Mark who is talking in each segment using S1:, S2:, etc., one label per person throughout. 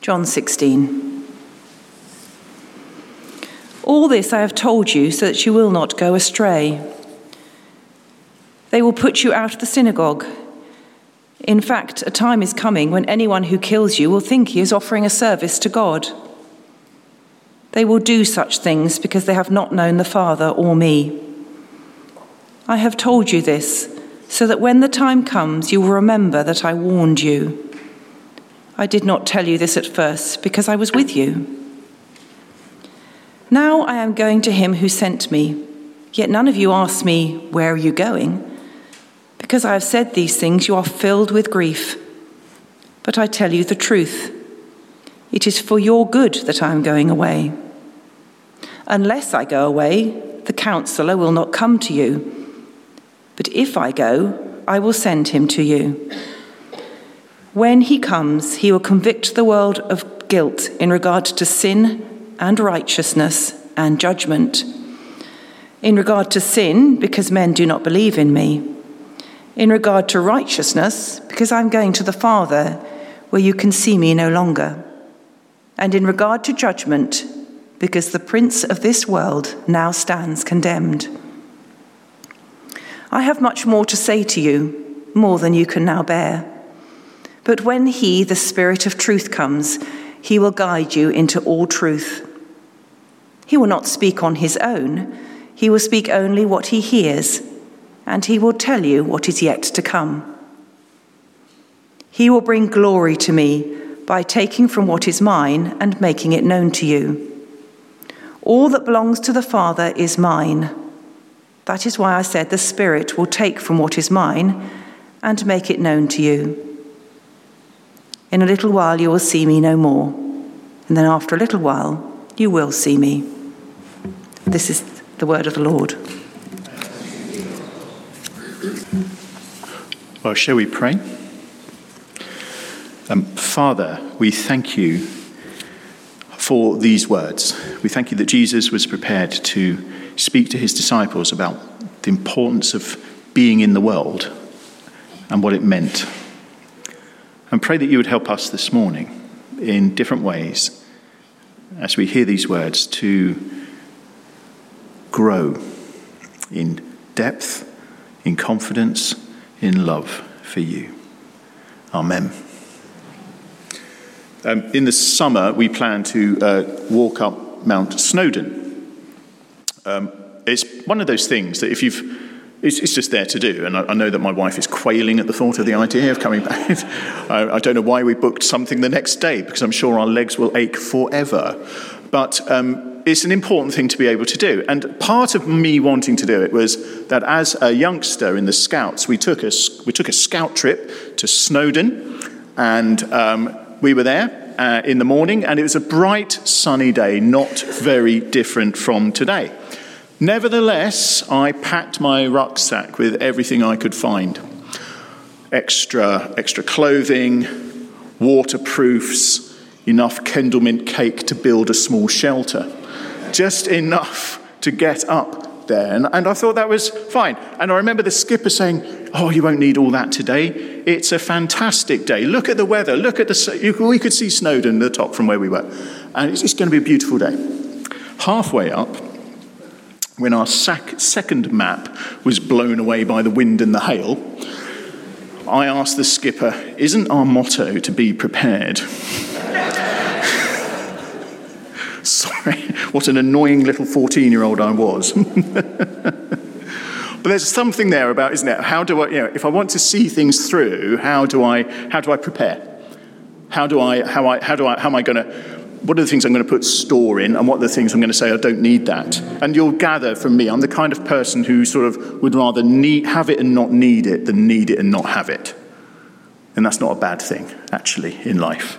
S1: John 16. All this I have told you so that you will not go astray. They will put you out of the synagogue. In fact, a time is coming when anyone who kills you will think he is offering a service to God. They will do such things because they have not known the Father or me. I have told you this so that when the time comes, you will remember that I warned you. I did not tell you this at first because I was with you. Now I am going to him who sent me, yet none of you ask me, Where are you going? Because I have said these things, you are filled with grief. But I tell you the truth. It is for your good that I am going away. Unless I go away, the counselor will not come to you. But if I go, I will send him to you. When he comes, he will convict the world of guilt in regard to sin and righteousness and judgment. In regard to sin, because men do not believe in me. In regard to righteousness, because I'm going to the Father, where you can see me no longer. And in regard to judgment, because the prince of this world now stands condemned. I have much more to say to you, more than you can now bear. But when he, the Spirit of truth, comes, he will guide you into all truth. He will not speak on his own, he will speak only what he hears, and he will tell you what is yet to come. He will bring glory to me by taking from what is mine and making it known to you. All that belongs to the Father is mine. That is why I said the Spirit will take from what is mine and make it known to you. In a little while you will see me no more, and then after a little while you will see me. This is the word of the Lord.
S2: Well, shall we pray? Um, Father, we thank you for these words. We thank you that Jesus was prepared to speak to his disciples about the importance of being in the world and what it meant and pray that you would help us this morning in different ways as we hear these words to grow in depth, in confidence, in love for you. Amen. Um, in the summer, we plan to uh, walk up Mount Snowdon. Um, it's one of those things that if you've it's, it's, just there to do. And I, I, know that my wife is quailing at the thought of the idea of coming back. I, I, don't know why we booked something the next day, because I'm sure our legs will ache forever. But um, it's an important thing to be able to do. And part of me wanting to do it was that as a youngster in the Scouts, we took a, we took a scout trip to Snowdon, and um, we were there uh, in the morning, and it was a bright, sunny day, not very different from today. Nevertheless, I packed my rucksack with everything I could find extra, extra clothing, waterproofs, enough Kendal cake to build a small shelter. Just enough to get up there. And, and I thought that was fine. And I remember the skipper saying, Oh, you won't need all that today. It's a fantastic day. Look at the weather. Look at the. We could see Snowdon, at the top from where we were. And it's, it's going to be a beautiful day. Halfway up, when our sac- second map was blown away by the wind and the hail, I asked the skipper, Isn't our motto to be prepared? Sorry, what an annoying little 14 year old I was. But there's something there about, isn't it? How do I, you know, if I want to see things through, how do I, how do I prepare? How do I, how I, how do I, how am I going to what are the things I'm going to put store in, and what are the things I'm going to say I don't need that? And you'll gather from me, I'm the kind of person who sort of would rather need, have it and not need it than need it and not have it. And that's not a bad thing, actually, in life.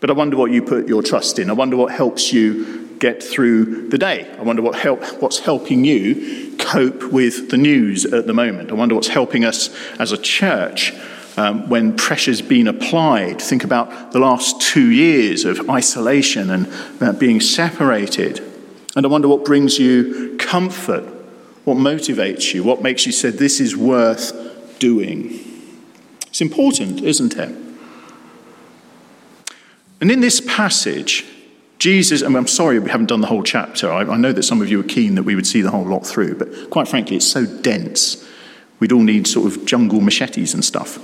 S2: But I wonder what you put your trust in. I wonder what helps you get through the day. I wonder what help, what's helping you cope with the news at the moment. I wonder what's helping us as a church um, when pressure's been applied. Think about the last two years of isolation and uh, being separated. And I wonder what brings you comfort, what motivates you, what makes you say, this is worth doing. It's important, isn't it? And in this passage, Jesus, and I'm sorry we haven't done the whole chapter. I, I, know that some of you are keen that we would see the whole lot through, but quite frankly, it's so dense. We'd all need sort of jungle machetes and stuff.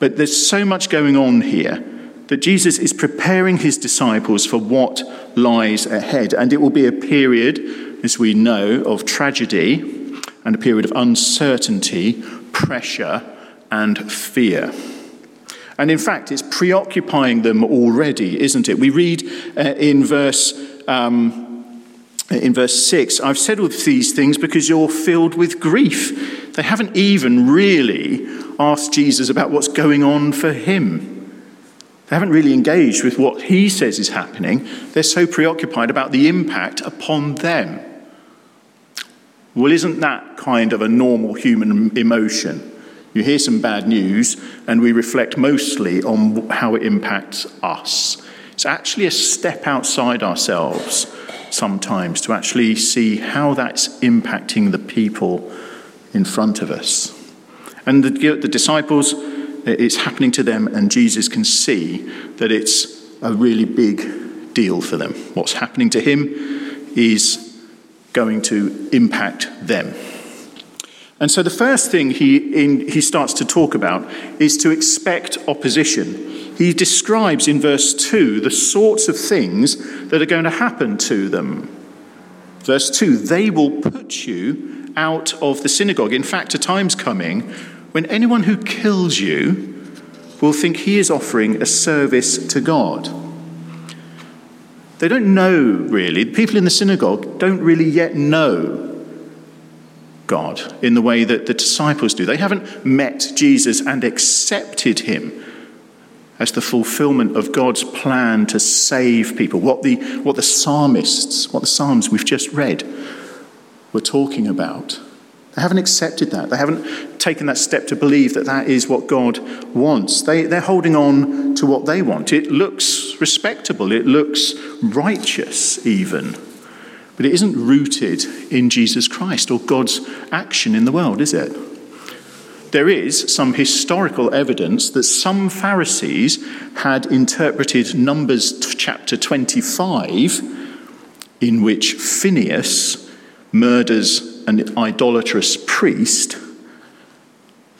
S2: But there's so much going on here that Jesus is preparing his disciples for what lies ahead. And it will be a period, as we know, of tragedy and a period of uncertainty, pressure, and fear. And in fact, it's preoccupying them already, isn't it? We read uh, in verse. Um, in verse 6, I've said all these things because you're filled with grief. They haven't even really asked Jesus about what's going on for him. They haven't really engaged with what he says is happening. They're so preoccupied about the impact upon them. Well, isn't that kind of a normal human emotion? You hear some bad news, and we reflect mostly on how it impacts us. It's actually a step outside ourselves sometimes to actually see how that's impacting the people in front of us. And the, the disciples, it's happening to them, and Jesus can see that it's a really big deal for them. What's happening to him is going to impact them. And so the first thing he, in, he starts to talk about is to expect opposition. He describes in verse 2 the sorts of things that are going to happen to them. Verse 2 they will put you out of the synagogue. In fact, a time's coming when anyone who kills you will think he is offering a service to God. They don't know really, the people in the synagogue don't really yet know God in the way that the disciples do. They haven't met Jesus and accepted him as the fulfillment of God's plan to save people. What the, what the psalmists, what the psalms we've just read were talking about. They haven't accepted that. They haven't taken that step to believe that that is what God wants. They, they're holding on to what they want. It looks respectable, it looks righteous, even. But it isn't rooted in Jesus Christ or God's action in the world, is it? There is some historical evidence that some Pharisees had interpreted Numbers chapter 25, in which Phineas murders an idolatrous priest,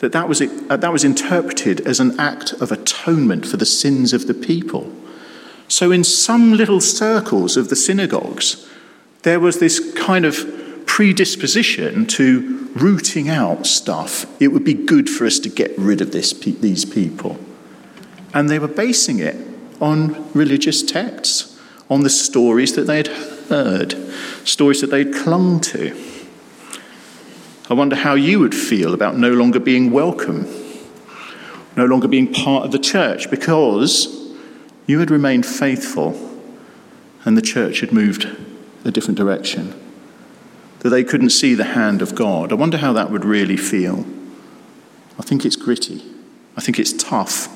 S2: that that was, uh, that was interpreted as an act of atonement for the sins of the people. So, in some little circles of the synagogues, there was this kind of predisposition to rooting out stuff. It would be good for us to get rid of this, these people. And they were basing it on religious texts, on the stories that they had heard, stories that they'd clung to. I wonder how you would feel about no longer being welcome, no longer being part of the church, because you had remained faithful and the church had moved a different direction, that they couldn't see the hand of God. I wonder how that would really feel. I think it's gritty. I think it's tough.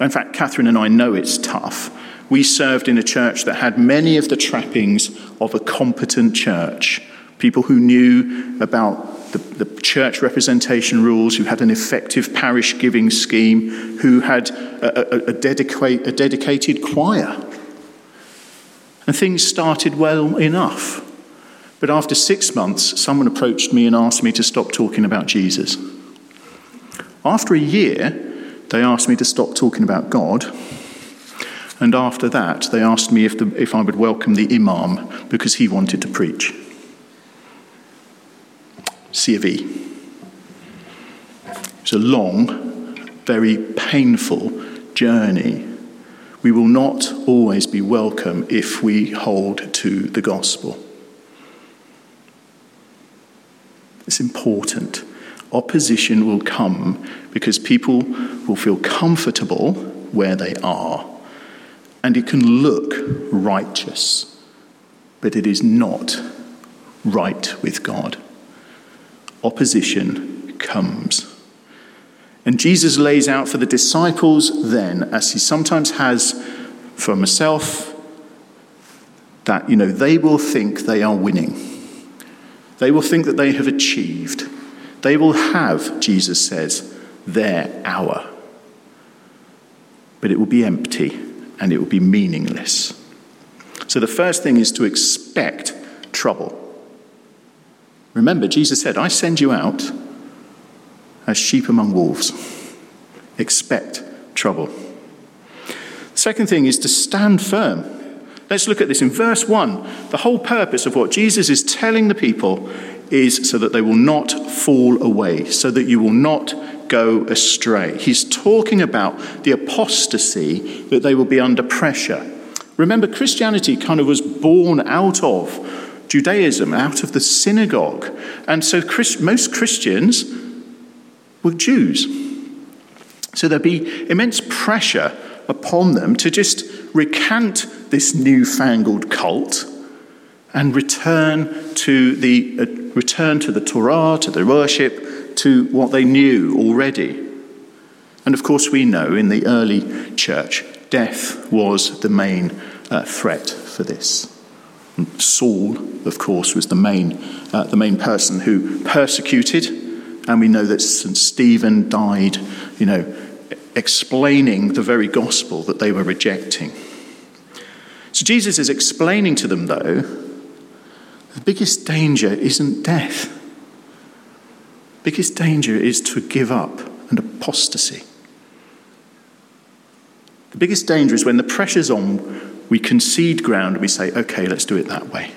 S2: In fact, Catherine and I know it's tough. We served in a church that had many of the trappings of a competent church. People who knew about the, the, church representation rules, who had an effective parish giving scheme, who had a, a, a, dedicate, a dedicated choir and things started well enough. But after six months, someone approached me and asked me to stop talking about Jesus. After a year, they asked me to stop talking about God. And after that, they asked me if, the, if I would welcome the Imam because he wanted to preach. C of E. It was a long, very painful journey we will not always be welcome if we hold to the gospel. It's important. Opposition will come because people will feel comfortable where they are, and it can look righteous, but it is not right with God. Opposition comes. And Jesus lays out for the disciples then, as he sometimes has for himself, that, you know, they will think they are winning. They will think that they have achieved. They will have, Jesus says, their hour. But it will be empty and it will be meaningless. So the first thing is to expect trouble. Remember, Jesus said, I send you out as sheep among wolves. Expect trouble. Second thing is to stand firm. Let's look at this in verse 1. The whole purpose of what Jesus is telling the people is so that they will not fall away, so that you will not go astray. He's talking about the apostasy that they will be under pressure. Remember, Christianity kind of was born out of Judaism, out of the synagogue. And so most Christians were Jews. So there'd be immense pressure upon them to just recant this newfangled cult and return to the uh, return to the Torah, to the worship, to what they knew already. And of course, we know in the early church, death was the main uh, threat for this. And Saul, of course, was the main, uh, the main person who persecuted, and we know that St. Stephen died, you know, explaining the very gospel that they were rejecting. So Jesus is explaining to them, though, the biggest danger isn't death. The biggest danger is to give up and apostasy. The biggest danger is when the pressure's on, we concede ground and we say, okay, let's do it that way.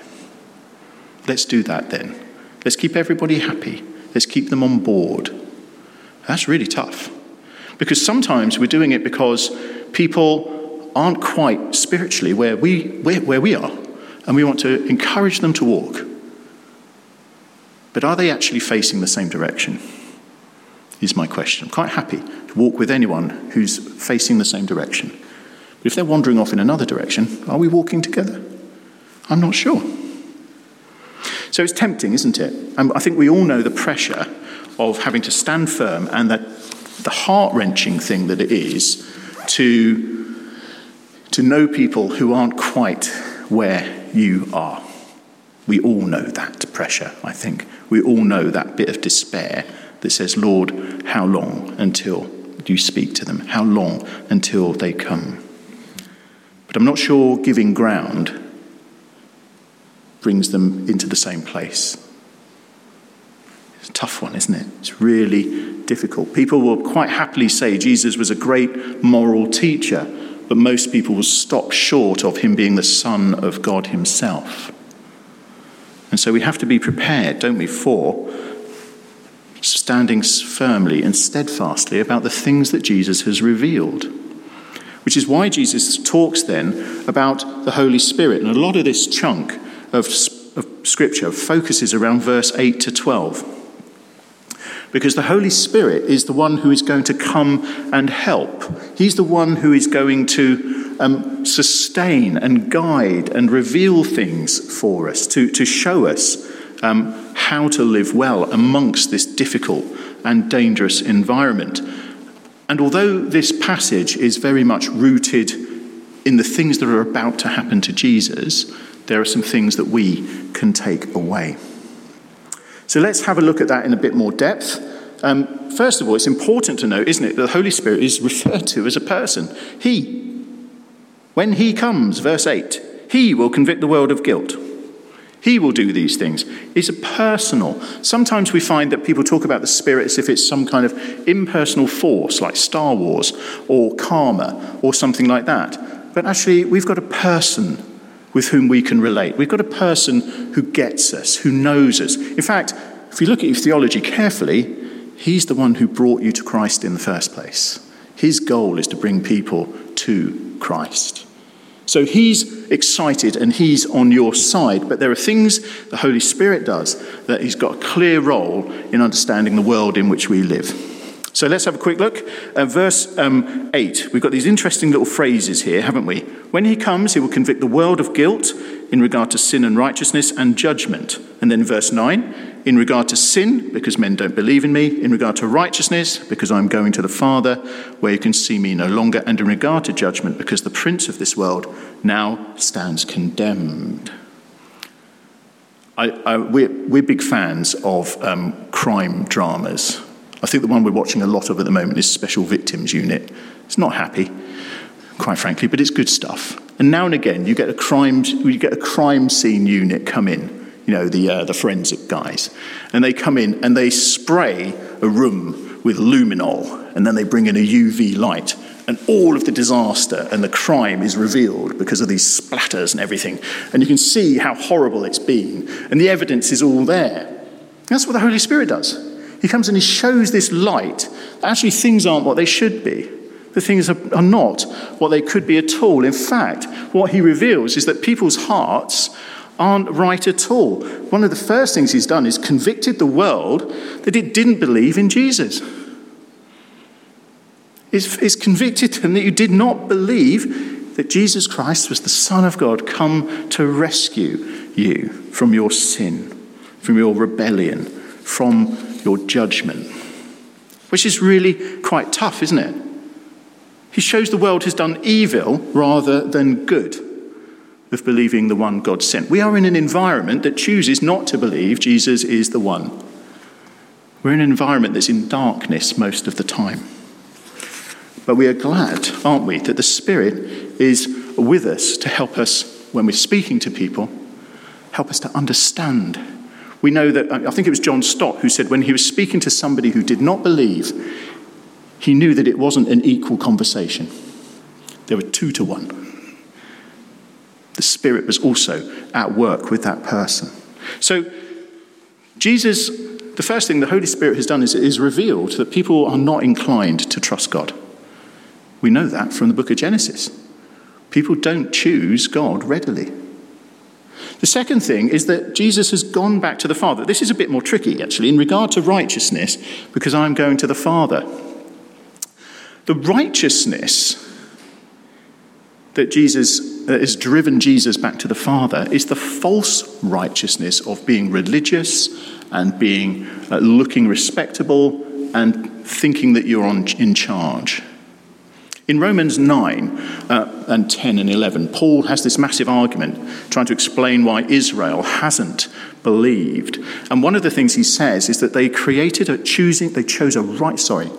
S2: Let's do that then. Let's keep everybody happy. Let's keep them on board. That's really tough. Because sometimes we're doing it because people aren't quite spiritually where we, where, where we are, and we want to encourage them to walk. But are they actually facing the same direction? Is my question. I'm quite happy to walk with anyone who's facing the same direction. But if they're wandering off in another direction, are we walking together? I'm not sure. So it's tempting, isn't it? And I think we all know the pressure of having to stand firm and that the heart wrenching thing that it is to, to know people who aren't quite where you are. We all know that pressure, I think. We all know that bit of despair that says, Lord, how long until you speak to them? How long until they come? But I'm not sure giving ground brings them into the same place. It's a tough one, isn't it? It's really difficult. People will quite happily say Jesus was a great moral teacher, but most people will stop short of him being the Son of God himself. And so we have to be prepared, don't we, for standing firmly and steadfastly about the things that Jesus has revealed. Which is why Jesus talks then about the Holy Spirit. And a lot of this chunk of, of Scripture focuses around verse 8 to 12 because the Holy Spirit is the one who is going to come and help. He's the one who is going to um, sustain and guide and reveal things for us, to, to show us um, how to live well amongst this difficult and dangerous environment. And although this passage is very much rooted in the things that are about to happen to Jesus, there are some things that we can take away. So let's have a look at that in a bit more depth. Um, first of all, it's important to note, isn't it, that the Holy Spirit is referred to as a person. He. When he comes, verse 8, he will convict the world of guilt. He will do these things. It's a personal. Sometimes we find that people talk about the Spirit as if it's some kind of impersonal force, like Star Wars or karma or something like that. But actually, we've got a person with whom we can relate. We've got a person who gets us, who knows us. In fact, if you look at your theology carefully, he's the one who brought you to Christ in the first place. His goal is to bring people to Christ. So he's excited and he's on your side, but there are things the Holy Spirit does that he's got a clear role in understanding the world in which we live. So let's have a quick look. Uh, verse um, 8, we've got these interesting little phrases here, haven't we? When he comes, he will convict the world of guilt in regard to sin and righteousness and judgment. And then verse 9, in regard to sin, because men don't believe in me, in regard to righteousness, because I'm going to the Father, where you can see me no longer, and in regard to judgment, because the prince of this world now stands condemned. I, I, we're, we're, big fans of um, crime dramas. I think the one we're watching a lot of at the moment is Special Victims Unit. It's not happy. quite frankly, but it's good stuff. And now and again, you get a crime, you get a crime scene unit come in, you know, the, uh, the forensic guys. And they come in and they spray a room with luminol, and then they bring in a UV light. And all of the disaster and the crime is revealed because of these splatters and everything. And you can see how horrible it's been. And the evidence is all there. That's what the Holy Spirit does. He comes and he shows this light that actually things aren't what they should be. The things are, are not what they could be at all. In fact, what he reveals is that people's hearts aren't right at all. One of the first things he's done is convicted the world that it didn't believe in Jesus. It's, it's convicted them that you did not believe that Jesus Christ was the Son of God come to rescue you from your sin, from your rebellion, from your judgment. Which is really quite tough, isn't it? He shows the world has done evil rather than good of believing the one God sent. We are in an environment that chooses not to believe Jesus is the one. We're in an environment that's in darkness most of the time. But we are glad, aren't we, that the Spirit is with us to help us when we're speaking to people, help us to understand. We know that, I think it was John Stott who said when he was speaking to somebody who did not believe, he knew that it wasn't an equal conversation. There were two to one. The Spirit was also at work with that person. So, Jesus, the first thing the Holy Spirit has done is, is revealed that people are not inclined to trust God. We know that from the book of Genesis. People don't choose God readily. The second thing is that Jesus has gone back to the Father. This is a bit more tricky, actually, in regard to righteousness, because I'm going to the Father. The righteousness that Jesus that has driven Jesus back to the Father is the false righteousness of being religious and being uh, looking respectable and thinking that you're on, in charge. In Romans 9 uh, and 10 and 11, Paul has this massive argument trying to explain why Israel hasn't believed. And one of the things he says is that they created a choosing, they chose a right, sorry,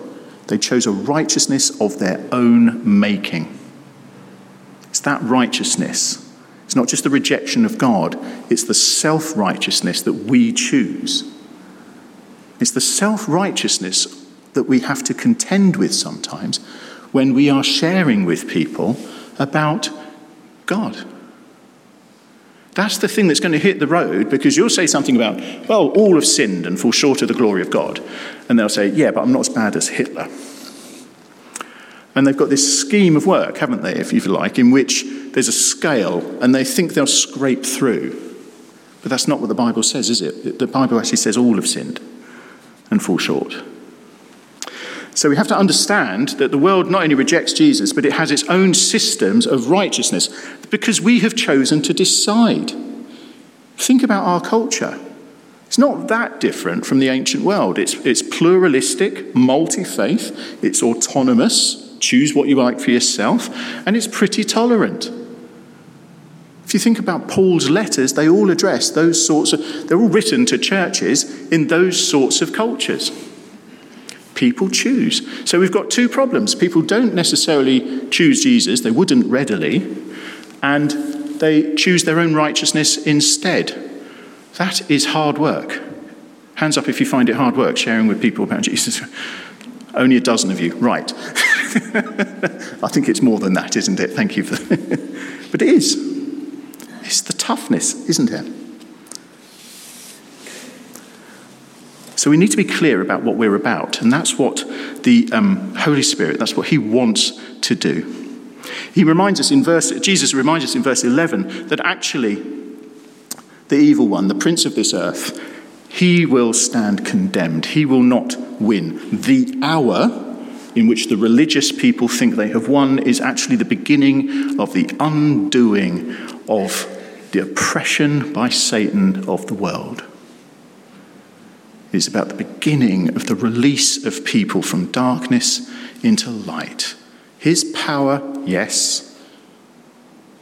S2: they chose a righteousness of their own making. It's that righteousness. It's not just the rejection of God, it's the self righteousness that we choose. It's the self righteousness that we have to contend with sometimes when we are sharing with people about God. That's the thing that's going to hit the road because you'll say something about, well, all have sinned and fall short of the glory of God. And they'll say, yeah, but I'm not as bad as Hitler. And they've got this scheme of work, haven't they, if you like, in which there's a scale and they think they'll scrape through. But that's not what the Bible says, is it? The Bible actually says all have sinned and fall short. So we have to understand that the world not only rejects Jesus, but it has its own systems of righteousness because we have chosen to decide. Think about our culture. It's not that different from the ancient world. It's, it's pluralistic, multi faith, it's autonomous, choose what you like for yourself, and it's pretty tolerant. If you think about Paul's letters, they all address those sorts of, they're all written to churches in those sorts of cultures people choose. So we've got two problems. People don't necessarily choose Jesus, they wouldn't readily, and they choose their own righteousness instead. That is hard work. Hands up if you find it hard work sharing with people about Jesus. Only a dozen of you, right. I think it's more than that, isn't it? Thank you for but it is. It's the toughness, isn't it? So we need to be clear about what we're about, and that's what the um, Holy Spirit, that's what He wants to do. He reminds us in verse, Jesus reminds us in verse 11 that actually the evil one, the prince of this earth, he will stand condemned. He will not win. The hour in which the religious people think they have won is actually the beginning of the undoing of the oppression by Satan of the world is about the beginning of the release of people from darkness into light. His power, yes,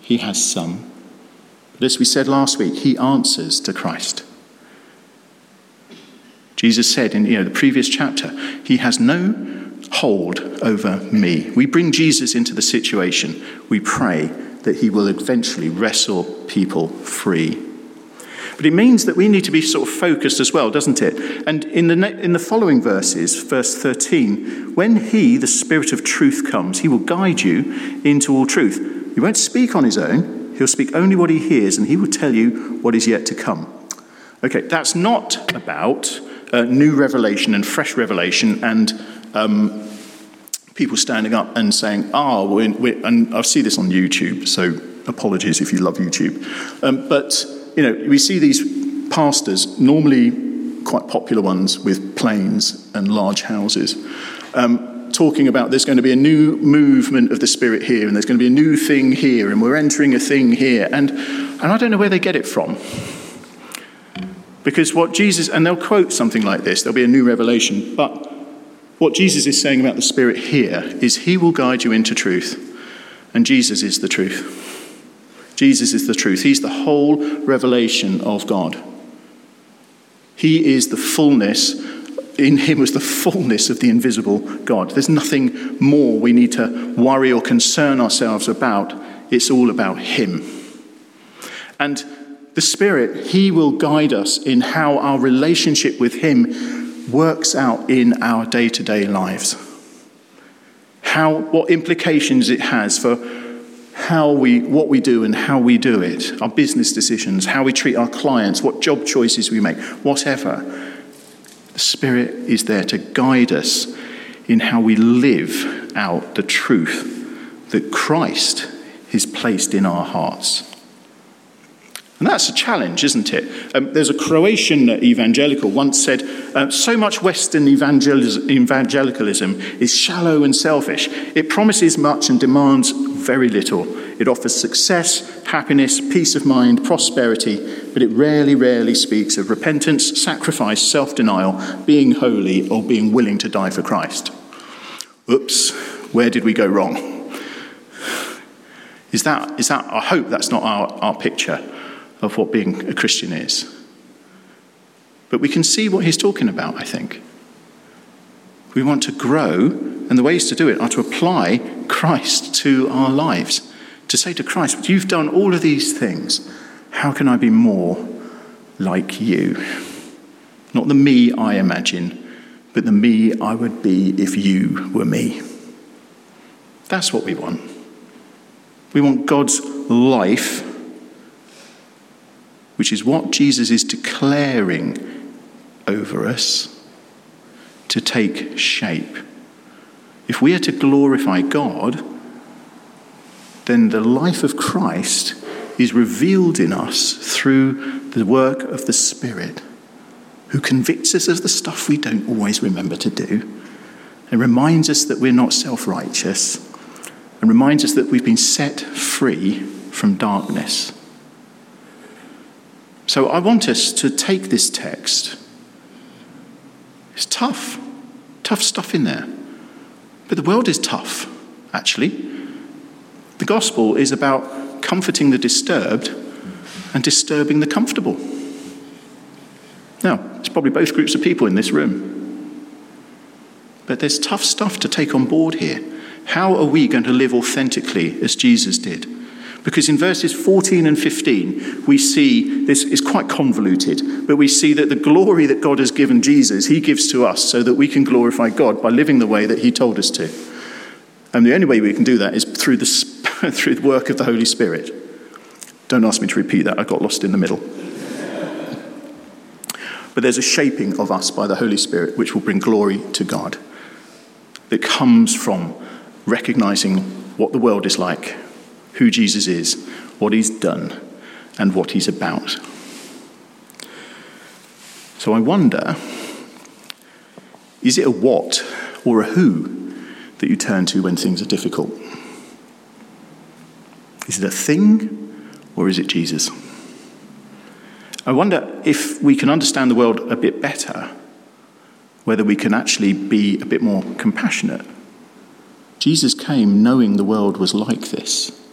S2: he has some. But as we said last week, he answers to Christ. Jesus said in you know, the previous chapter, he has no hold over me. We bring Jesus into the situation. We pray that he will eventually wrestle people free. But it means that we need to be sort of focused as well, doesn't it? And in the, in the following verses, verse 13, when he, the Spirit of truth, comes, he will guide you into all truth. He won't speak on his own, he'll speak only what he hears, and he will tell you what is yet to come. Okay, that's not about uh, new revelation and fresh revelation and um, people standing up and saying, ah, oh, and I see this on YouTube, so apologies if you love YouTube. Um, but, you know, we see these pastors, normally quite popular ones with planes and large houses, um, talking about there's going to be a new movement of the Spirit here, and there's going to be a new thing here, and we're entering a thing here. And, and I don't know where they get it from. Because what Jesus, and they'll quote something like this, there'll be a new revelation, but what Jesus is saying about the Spirit here is He will guide you into truth, and Jesus is the truth. Jesus is the truth. He's the whole revelation of God. He is the fullness, in Him was the fullness of the invisible God. There's nothing more we need to worry or concern ourselves about. It's all about Him. And the Spirit, He will guide us in how our relationship with Him works out in our day to day lives. How, what implications it has for how we, what we do and how we do it, our business decisions, how we treat our clients, what job choices we make, whatever. The Spirit is there to guide us in how we live out the truth that Christ is placed in our hearts. And that's a challenge, isn't it? Um, there's a Croatian evangelical once said, uh, So much Western evangelicalism is shallow and selfish. It promises much and demands very little. It offers success, happiness, peace of mind, prosperity, but it rarely, rarely speaks of repentance, sacrifice, self denial, being holy, or being willing to die for Christ. Oops, where did we go wrong? Is that, is that I hope that's not our, our picture of what being a Christian is. But we can see what he's talking about, I think. We want to grow, and the ways to do it are to apply Christ to our lives. To say to Christ, You've done all of these things. How can I be more like you? Not the me I imagine, but the me I would be if you were me. That's what we want. We want God's life which is what Jesus is declaring over us, to take shape. If we are to glorify God, then the life of Christ is revealed in us through the work of the Spirit, who convicts us of the stuff we don't always remember to do, and reminds us that we're not self righteous, and reminds us that we've been set free from darkness. So I want us to take this text. It's tough, tough stuff in there. But the world is tough, actually. The gospel is about comforting the disturbed and disturbing the comfortable. Now, it's probably both groups of people in this room. But there's tough stuff to take on board here. How are we going to live authentically as Jesus did? Because in verses 14 and 15, we see this is quite convoluted, but we see that the glory that God has given Jesus, he gives to us so that we can glorify God by living the way that he told us to. And the only way we can do that is through the, through the work of the Holy Spirit. Don't ask me to repeat that, I got lost in the middle. But there's a shaping of us by the Holy Spirit which will bring glory to God that comes from recognizing what the world is like who Jesus is, what he's done, and what he's about. So I wonder is it a what or a who that you turn to when things are difficult? Is it a thing or is it Jesus? I wonder if we can understand the world a bit better, whether we can actually be a bit more compassionate. Jesus came knowing the world was like this.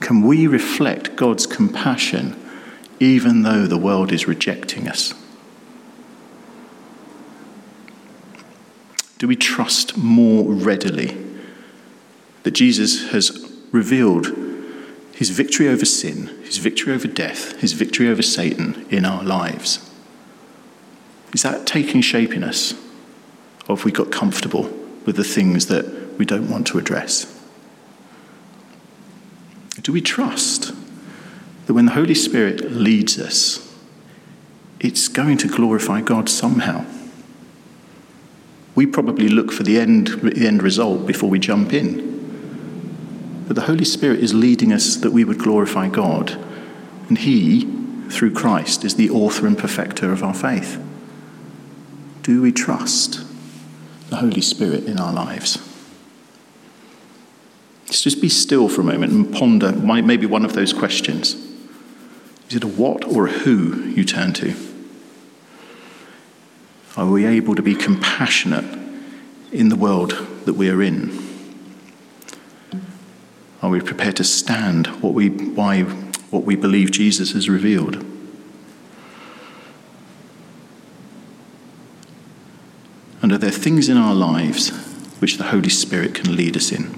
S2: Can we reflect God's compassion even though the world is rejecting us? Do we trust more readily that Jesus has revealed his victory over sin, his victory over death, his victory over Satan in our lives? Is that taking shape in us? Or have we got comfortable with the things that we don't want to address? Do we trust that when the Holy Spirit leads us, it's going to glorify God somehow? We probably look for the end, the end result before we jump in. But the Holy Spirit is leading us that we would glorify God. And He, through Christ, is the author and perfecter of our faith. Do we trust the Holy Spirit in our lives? Let's just be still for a moment and ponder maybe one of those questions. Is it a what or a who you turn to? Are we able to be compassionate in the world that we are in? Are we prepared to stand what we, why, what we believe Jesus has revealed? And are there things in our lives which the Holy Spirit can lead us in?